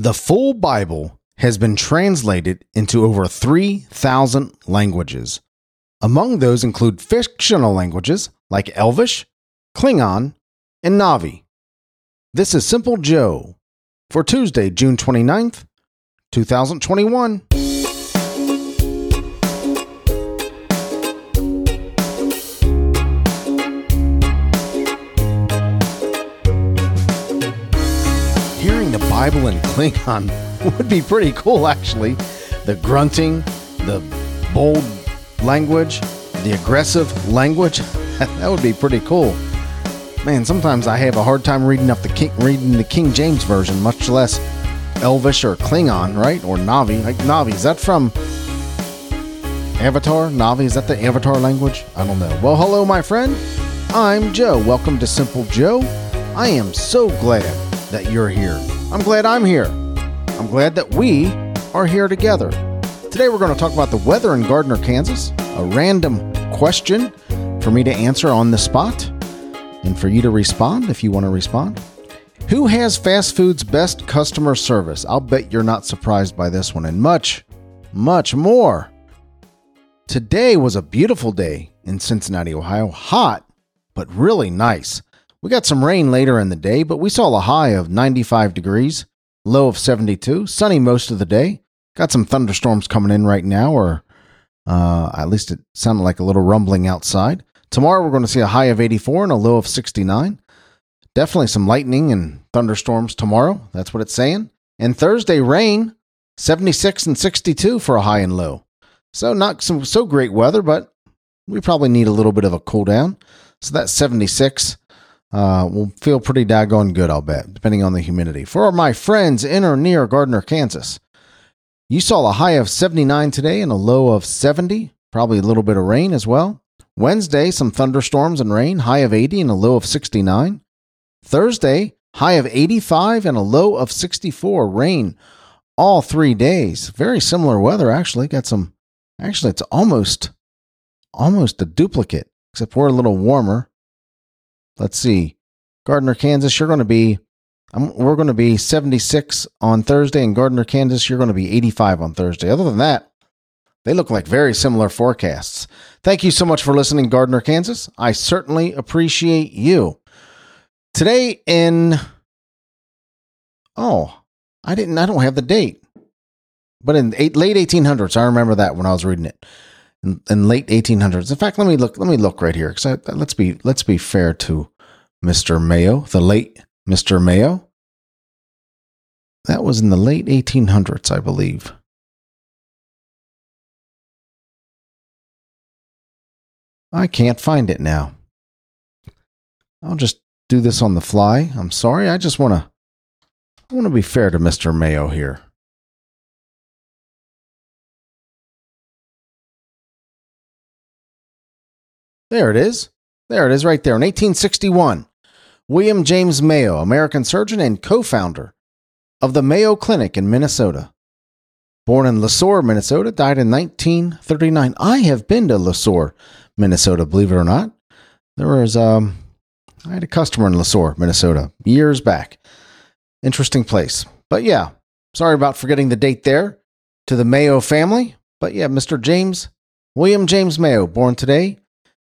The full Bible has been translated into over 3,000 languages. Among those include fictional languages like Elvish, Klingon, and Na'vi. This is Simple Joe for Tuesday, June 29th, 2021. Bible in Klingon would be pretty cool, actually. The grunting, the bold language, the aggressive language. that would be pretty cool. Man, sometimes I have a hard time reading up the King, reading the King James version, much less Elvish or Klingon, right? Or Na'vi. Like Na'vi, is that from Avatar? Na'vi, is that the Avatar language? I don't know. Well, hello, my friend. I'm Joe. Welcome to Simple Joe. I am so glad that you're here. I'm glad I'm here. I'm glad that we are here together. Today we're going to talk about the weather in Gardner, Kansas, a random question for me to answer on the spot, and for you to respond if you want to respond. Who has fast food's best customer service? I'll bet you're not surprised by this one, and much, much more. Today was a beautiful day in Cincinnati, Ohio. Hot, but really nice. We got some rain later in the day, but we saw a high of 95 degrees, low of 72, sunny most of the day. Got some thunderstorms coming in right now, or uh, at least it sounded like a little rumbling outside. Tomorrow we're going to see a high of 84 and a low of 69. Definitely some lightning and thunderstorms tomorrow. That's what it's saying. And Thursday rain, 76 and 62 for a high and low. So not some so great weather, but we probably need a little bit of a cool down. So that 76 uh, will feel pretty daggone good, I'll bet, depending on the humidity. For my friends in or near Gardner, Kansas, you saw a high of 79 today and a low of 70, probably a little bit of rain as well. Wednesday, some thunderstorms and rain, high of 80 and a low of 69. Thursday, high of 85 and a low of 64, rain all three days. Very similar weather, actually. Got some, actually, it's almost, almost a duplicate, except we're a little warmer. Let's see. Gardner, Kansas, you're going to be, um, we're going to be 76 on Thursday. In Gardner, Kansas, you're going to be 85 on Thursday. Other than that, they look like very similar forecasts. Thank you so much for listening, Gardner, Kansas. I certainly appreciate you. Today in, oh, I didn't, I don't have the date, but in eight, late 1800s, I remember that when I was reading it. In, in late 1800s. In fact, let me look. Let me look right here because let's be let's be fair to Mr. Mayo, the late Mr. Mayo. That was in the late 1800s, I believe. I can't find it now. I'll just do this on the fly. I'm sorry. I just want to I want to be fair to Mr. Mayo here. There it is. There it is right there in 1861. William James Mayo, American surgeon and co founder of the Mayo Clinic in Minnesota. Born in Le Sueur, Minnesota, died in 1939. I have been to Le Sueur, Minnesota, believe it or not. There was, um, I had a customer in Le Sueur, Minnesota, years back. Interesting place. But yeah, sorry about forgetting the date there to the Mayo family. But yeah, Mr. James, William James Mayo, born today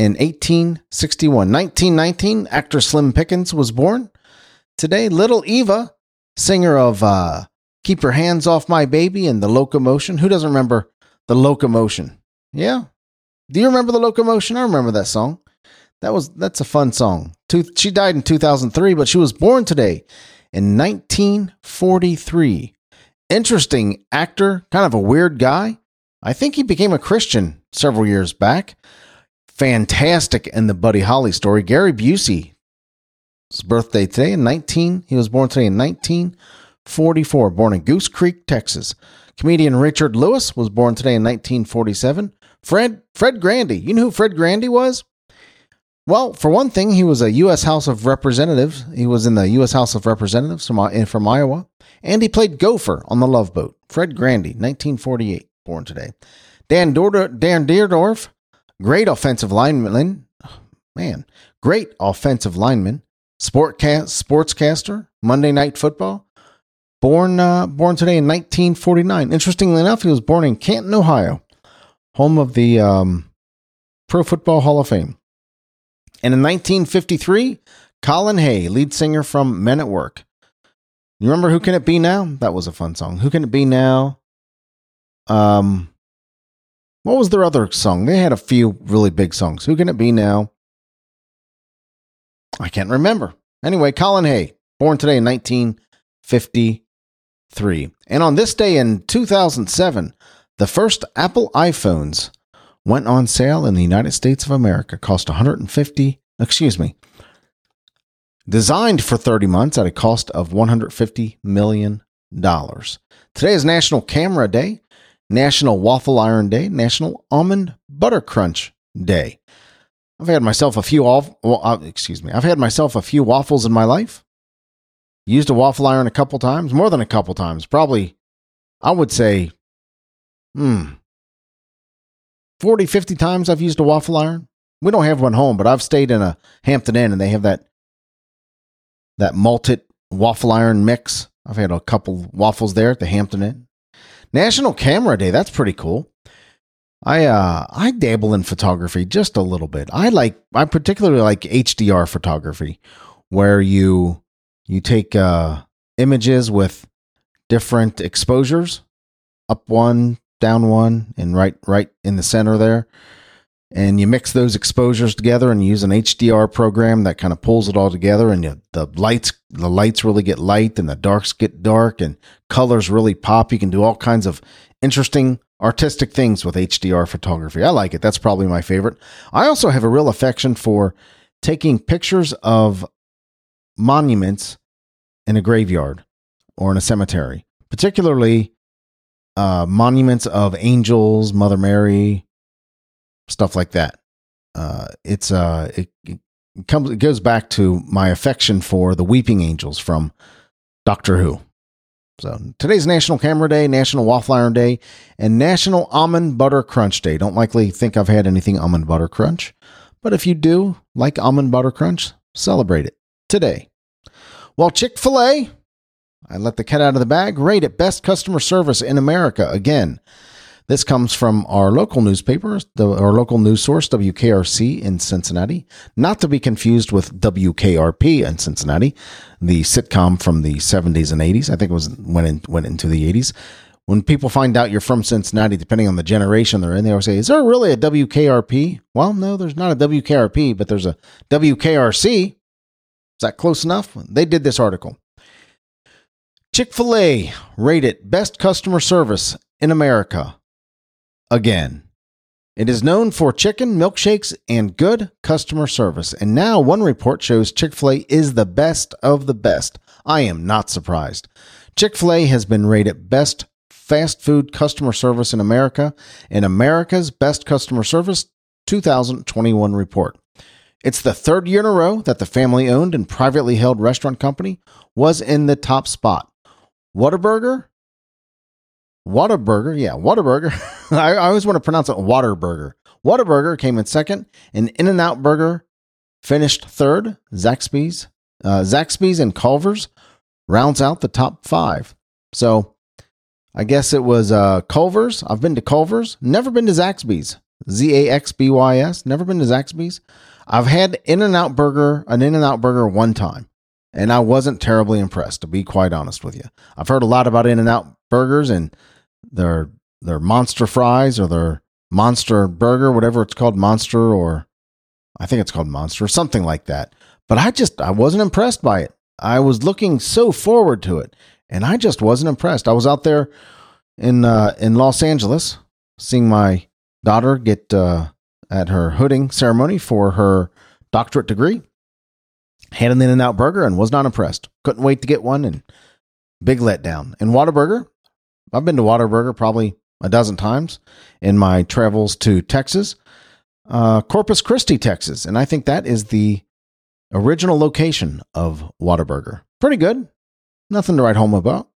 in 1861. 1919, actor Slim Pickens was born. Today, Little Eva, singer of uh, Keep Your Hands Off My Baby and The Locomotion. Who doesn't remember The Locomotion? Yeah. Do you remember The Locomotion? I remember that song. That was that's a fun song. She died in 2003, but she was born today in 1943. Interesting actor, kind of a weird guy. I think he became a Christian several years back fantastic in the Buddy Holly story. Gary Busey, his birthday today in 19, he was born today in 1944, born in Goose Creek, Texas. Comedian Richard Lewis was born today in 1947. Fred Fred Grandy, you know who Fred Grandy was? Well, for one thing, he was a U.S. House of Representatives. He was in the U.S. House of Representatives from, uh, from Iowa, and he played Gopher on the Love Boat. Fred Grandy, 1948, born today. Dan, Dor- Dan Dierdorf, Great offensive lineman. Man, great offensive lineman. Sportcast, sportscaster, Monday Night Football. Born uh, born today in 1949. Interestingly enough, he was born in Canton, Ohio, home of the um, Pro Football Hall of Fame. And in 1953, Colin Hay, lead singer from Men at Work. You remember Who Can It Be Now? That was a fun song. Who Can It Be Now? Um, what was their other song? They had a few really big songs. Who Can It Be Now? I can't remember. Anyway, Colin Hay, born today in 1953. And on this day in 2007, the first Apple iPhones went on sale in the United States of America. Cost 150, excuse me, designed for 30 months at a cost of $150 million. Today is National Camera Day, National Waffle Iron Day, National Almond Butter Crunch Day. I've had myself a few off, well, uh, excuse me, I've had myself a few waffles in my life. Used a waffle iron a couple times, more than a couple times. Probably, I would say, hmm, 40, 50 times I've used a waffle iron. We don't have one home, but I've stayed in a Hampton Inn and they have that that malted waffle iron mix. I've had a couple waffles there at the Hampton Inn. National Camera Day, that's pretty cool. I uh I dabble in photography just a little bit. I like I particularly like HDR photography where you you take uh images with different exposures up one, down one and right right in the center there. And you mix those exposures together and use an HDR program that kind of pulls it all together and you, the lights the lights really get light and the darks get dark and colors really pop. You can do all kinds of interesting artistic things with HDR photography. I like it. That's probably my favorite. I also have a real affection for taking pictures of monuments in a graveyard or in a cemetery, particularly uh, monuments of angels, Mother Mary, stuff like that. Uh, it's uh, it, it comes it goes back to my affection for the weeping angels from Doctor Who. So today's National Camera Day, National Waffle Iron Day, and National Almond Butter Crunch Day. Don't likely think I've had anything almond butter crunch, but if you do like almond butter crunch, celebrate it today. Well, Chick Fil A, I let the cat out of the bag. Rate it best customer service in America again. This comes from our local newspaper, the, our local news source, WKRC in Cincinnati, not to be confused with WKRP in Cincinnati, the sitcom from the 70s and 80s. I think it was went in, went into the 80s. When people find out you're from Cincinnati, depending on the generation they're in, they always say, "Is there really a WKRP?" Well, no, there's not a WKRP, but there's a WKRC. Is that close enough? They did this article. Chick fil A rated best customer service in America again. It is known for chicken, milkshakes, and good customer service. And now one report shows Chick fil A is the best of the best. I am not surprised. Chick fil A has been rated best fast food customer service in America in America's Best Customer Service 2021 report. It's the third year in a row that the family owned and privately held restaurant company was in the top spot. Whataburger Whataburger, yeah, Whataburger. I, I always want to pronounce it Waterburger. Whataburger came in second, and In and Out Burger finished third. Zaxby's, uh, Zaxby's and Culver's rounds out the top five. So I guess it was uh, Culver's. I've been to Culver's, never been to Zaxby's. Z A X B Y S. Never been to Zaxby's. I've had In and Out Burger, an In and Out Burger one time, and I wasn't terribly impressed, to be quite honest with you. I've heard a lot about In and Out Burgers, and their their monster fries or their monster burger, whatever it's called, monster or I think it's called monster, or something like that. But I just I wasn't impressed by it. I was looking so forward to it, and I just wasn't impressed. I was out there in uh, in Los Angeles seeing my daughter get uh, at her hooding ceremony for her doctorate degree. Had an In-N-Out burger and was not impressed. Couldn't wait to get one and big letdown. And Whataburger, I've been to Whataburger probably a dozen times in my travels to Texas, uh, Corpus Christi, Texas, and I think that is the original location of Whataburger. Pretty good. Nothing to write home about,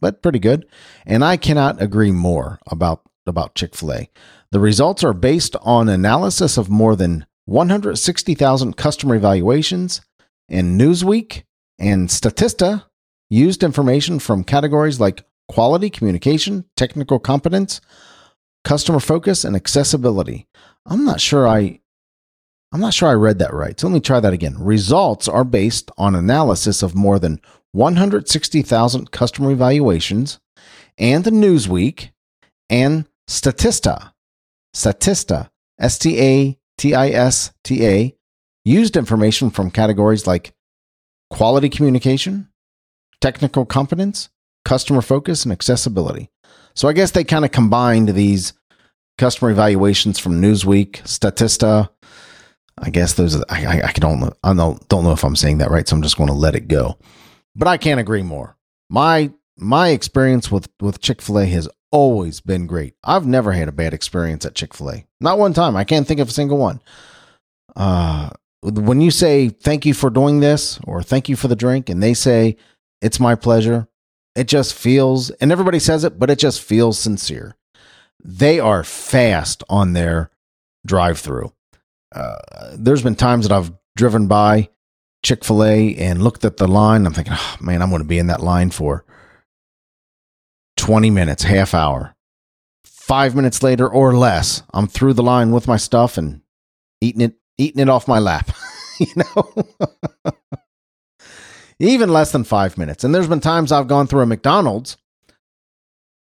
but pretty good. And I cannot agree more about about Chick Fil A. The results are based on analysis of more than 160,000 customer evaluations, and Newsweek and Statista used information from categories like quality, communication, technical competence, customer focus, and accessibility. I'm not sure I I'm not sure I read that right. So let me try that again. Results are based on analysis of more than 160,000 customer evaluations and the Newsweek and Statista. Statista, S T A T I S T A, used information from categories like quality communication, technical competence, customer focus, and accessibility. So I guess they kind of combined these customer evaluations from Newsweek, Statista. I guess those are, I, I, don't know. I don't, don't know if I'm saying that right. So I'm just going to let it go. But I can't agree more. My, my experience with, with Chick-fil-A has always been great. I've never had a bad experience at Chick-fil-A. Not one time. I can't think of a single one. Uh, when you say thank you for doing this or thank you for the drink and they say it's my pleasure, it just feels, and everybody says it, but it just feels sincere. They are fast on their drive through. Uh, there's been times that I've driven by Chick fil A and looked at the line. I'm thinking, oh, man, I'm going to be in that line for 20 minutes, half hour. Five minutes later or less, I'm through the line with my stuff and eating it, eating it off my lap. you know? even less than five minutes. And there's been times I've gone through a McDonald's,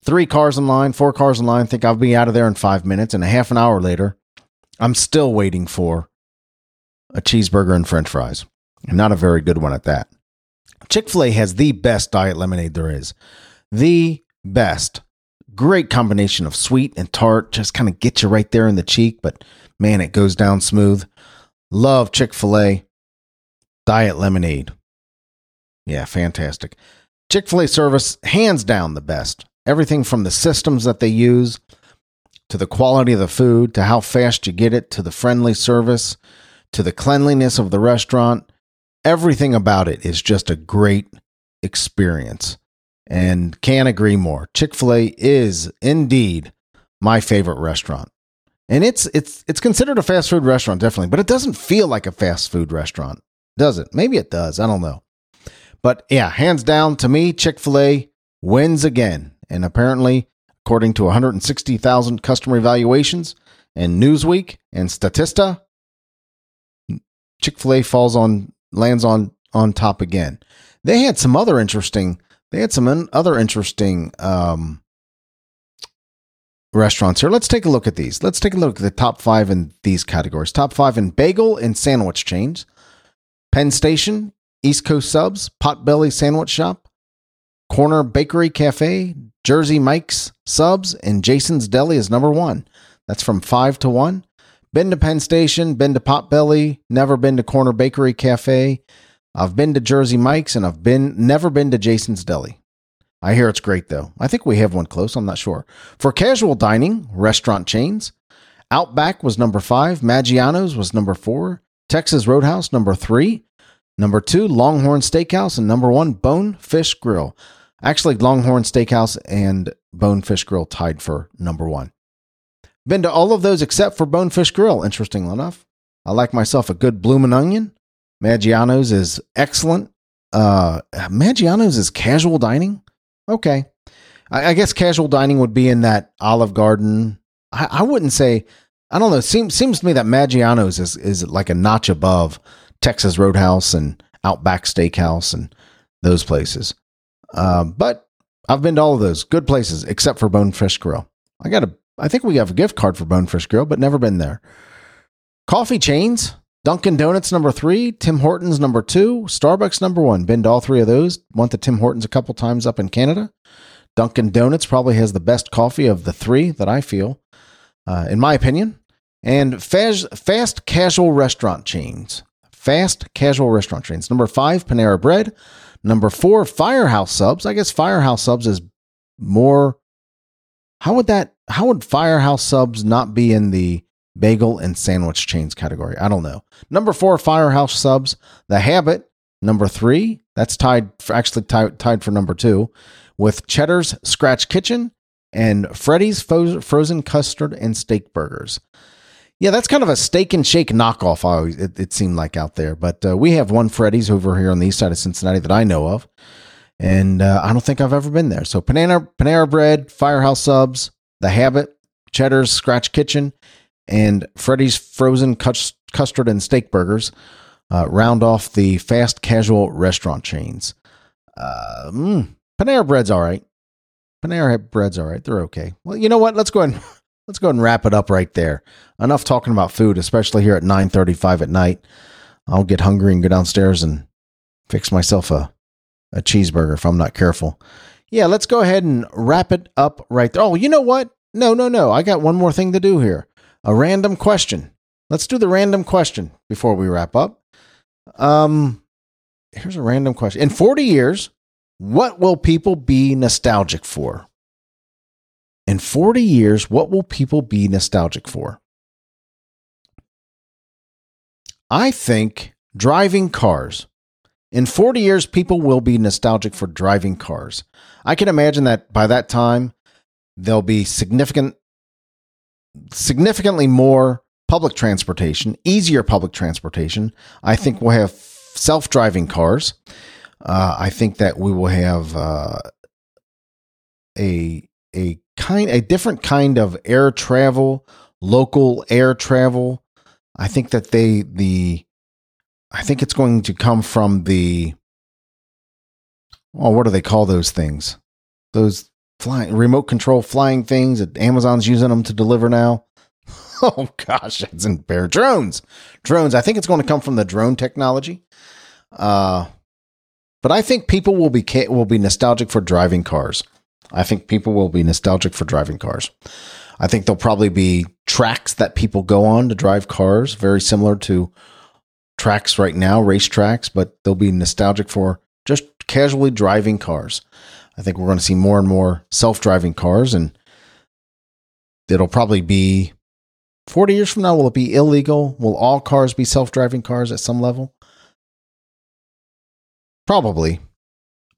three cars in line, four cars in line, think I'll be out of there in five minutes, and a half an hour later, I'm still waiting for a cheeseburger and french fries. Not a very good one at that. Chick fil A has the best diet lemonade there is. The best. Great combination of sweet and tart. Just kind of get you right there in the cheek, but man, it goes down smooth. Love Chick fil A. Diet lemonade. Yeah, fantastic. Chick fil A service, hands down the best. Everything from the systems that they use to the quality of the food to how fast you get it to the friendly service to the cleanliness of the restaurant. Everything about it is just a great experience and can't agree more. Chick fil A is indeed my favorite restaurant. And it's it's it's considered a fast food restaurant, definitely, but it doesn't feel like a fast food restaurant, does it? Maybe it does. I don't know. But yeah, hands down to me, Chick fil A wins again. And apparently, according to 160,000 customer evaluations and Newsweek and Statista, Chick fil A falls on, lands on, on top again. They had some other interesting, they had some other interesting, um, restaurants here. Let's take a look at these. Let's take a look at the top five in these categories. Top five in bagel and sandwich chains. Penn Station, East Coast Subs, Potbelly Sandwich Shop, Corner Bakery Cafe, Jersey Mike's Subs, and Jason's Deli is number one. That's from five to one. Been to Penn Station, been to Potbelly, never been to Corner Bakery Cafe. I've been to Jersey Mike's and I've been never been to Jason's Deli. I hear it's great though. I think we have one close, I'm not sure. For casual dining, restaurant chains, Outback was number 5, Maggiano's was number 4, Texas Roadhouse number 3, Number two, Longhorn Steakhouse. And number one, Bonefish Grill. Actually, Longhorn Steakhouse and Bonefish Grill tied for number one. Been to all of those except for Bonefish Grill, interestingly enough. I like myself a good bloomin' onion. Maggiano's is excellent. Uh, Maggiano's is casual dining. Okay. I, I, guess casual dining would be in that Olive Garden. I, I wouldn't say, I don't know. Seems, seems to me that Maggiano's is, is like a notch above Texas Roadhouse and Outback Steakhouse and those places. Uh, but I've been to all of those good places except for Bonefish Grill. I got a, I think we have a gift card for Bonefish Grill, but never been there. Coffee chains, Dunkin' Donuts number three, Tim Hortons number two, Starbucks number one. Been to all three of those. Went to Tim Hortons a couple times up in Canada. Dunkin' Donuts probably has the best coffee of the three that I feel, uh, in my opinion. And fast, fast casual restaurant chains fast casual restaurant chains. Number five, Panera Bread. Number four, Firehouse Subs. I guess Firehouse Subs is more. How would that? How would Firehouse Subs not be in the bagel and sandwich chains category? I don't know. Number four, Firehouse Subs. The Habit. Number three, that's tied. For, actually tied, tied for number two, with Cheddar's Scratch Kitchen and Freddy's Frozen Custard and Steak Burgers. Yeah, that's kind of a steak and shake knockoff. It, it seemed like out there, but uh, we have one Freddy's over here on the east side of Cincinnati that I know of, and uh, I don't think I've ever been there. So Panera Panera Bread, Firehouse Subs, The Habit, Cheddar's Scratch Kitchen, and Freddy's Frozen Custard and Steak Burgers uh, round off the fast casual restaurant chains. Uh, mm, Panera Bread's all right. Panera Bread's all right. They're okay. Well, you know what? Let's go ahead. And, let's go ahead and wrap it up right there. Enough talking about food, especially here at nine thirty-five at night. I'll get hungry and go downstairs and fix myself a a cheeseburger if I'm not careful. Yeah, let's go ahead and wrap it up right there. Oh, you know what? No, no, no. I got one more thing to do here. A random question. Let's do the random question before we wrap up. Um, here's a random question. In 40 years, what will people be nostalgic for? In 40 years, what will people be nostalgic for? I think driving cars. In 40 years, people will be nostalgic for driving cars. I can imagine that by that time, there'll be significant, significantly more public transportation, easier public transportation. I think we'll have self driving cars. Uh, I think that we will have uh, a a kind a different kind of air travel, local air travel. I think that they the I think it's going to come from the well, what do they call those things? Those flying remote control flying things that Amazon's using them to deliver now. oh gosh, it's in bear drones. Drones. I think it's going to come from the drone technology. Uh, but I think people will be will be nostalgic for driving cars. I think people will be nostalgic for driving cars. I think there'll probably be tracks that people go on to drive cars, very similar to tracks right now, race tracks, but they'll be nostalgic for just casually driving cars. I think we're going to see more and more self driving cars, and it'll probably be 40 years from now, will it be illegal? Will all cars be self driving cars at some level? Probably.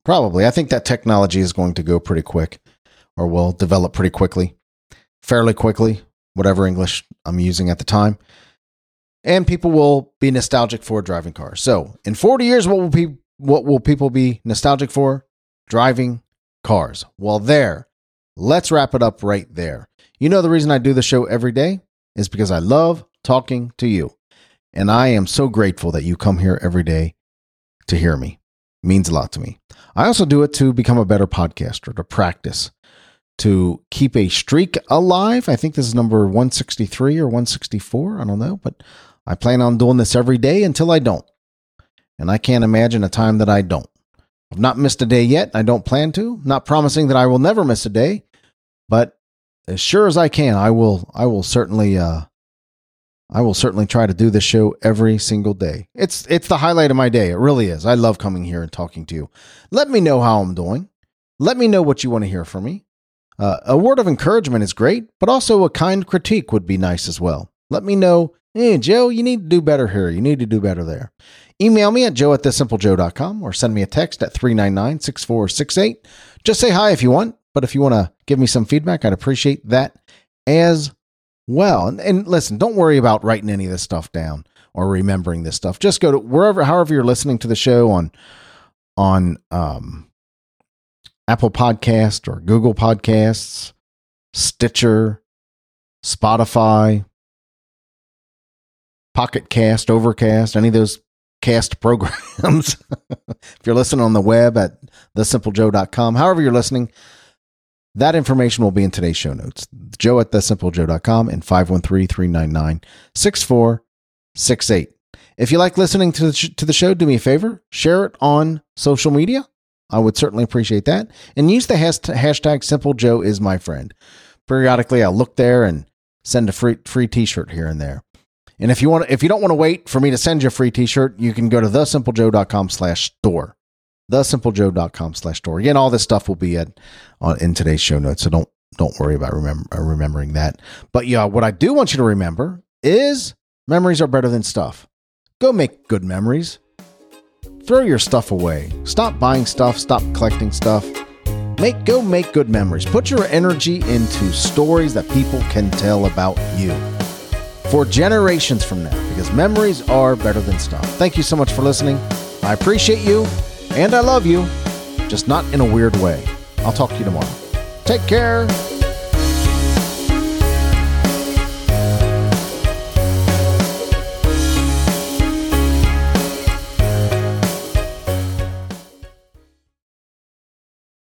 Probably. I think that technology is going to go pretty quick or will develop pretty quickly, fairly quickly, whatever English I'm using at the time. And people will be nostalgic for driving cars. So, in 40 years, what will be what will people be nostalgic for? Driving cars. Well, there. Let's wrap it up right there. You know the reason I do the show every day? is because I love talking to you. And I am so grateful that you come here every day to hear me. Means a lot to me. I also do it to become a better podcaster, to practice, to keep a streak alive. I think this is number 163 or 164. I don't know, but I plan on doing this every day until I don't. And I can't imagine a time that I don't. I've not missed a day yet. I don't plan to. Not promising that I will never miss a day, but as sure as I can, I will I will certainly uh I will certainly try to do this show every single day. It's it's the highlight of my day. It really is. I love coming here and talking to you. Let me know how I'm doing. Let me know what you want to hear from me. Uh, a word of encouragement is great, but also a kind critique would be nice as well. Let me know, hey, Joe, you need to do better here. You need to do better there. Email me at joe at thesimplejoe.com or send me a text at 399 6468. Just say hi if you want. But if you want to give me some feedback, I'd appreciate that as well. And, and, listen, don't worry about writing any of this stuff down or remembering this stuff. Just go to wherever, however you're listening to the show on on um, Apple Podcast or Google Podcasts, Stitcher, Spotify, Pocket Cast, Overcast, any of those cast programs. if you're listening on the web at thesimplejoe.com, however you're listening, that information will be in today's show notes. Joe at thesimplejoe.com and 513 399 6468. If you like listening to the, sh- to the show, do me a favor, share it on social media. I would certainly appreciate that. And use the has- hashtag Simple Joe is my friend. Periodically, I'll look there and send a free free T-shirt here and there. And if you want, if you don't want to wait for me to send you a free T-shirt, you can go to thesimplejoe.com slash store thesimplejoe.com slash store. Again, all this stuff will be at, on, in today's show notes, so don't don't worry about remember, uh, remembering that. But yeah, what I do want you to remember is memories are better than stuff. Go make good memories. Throw your stuff away. Stop buying stuff. Stop collecting stuff. Make go make good memories. Put your energy into stories that people can tell about you for generations from now because memories are better than stuff. Thank you so much for listening. I appreciate you and I love you. just not in a weird way. I'll talk to you tomorrow. Take care.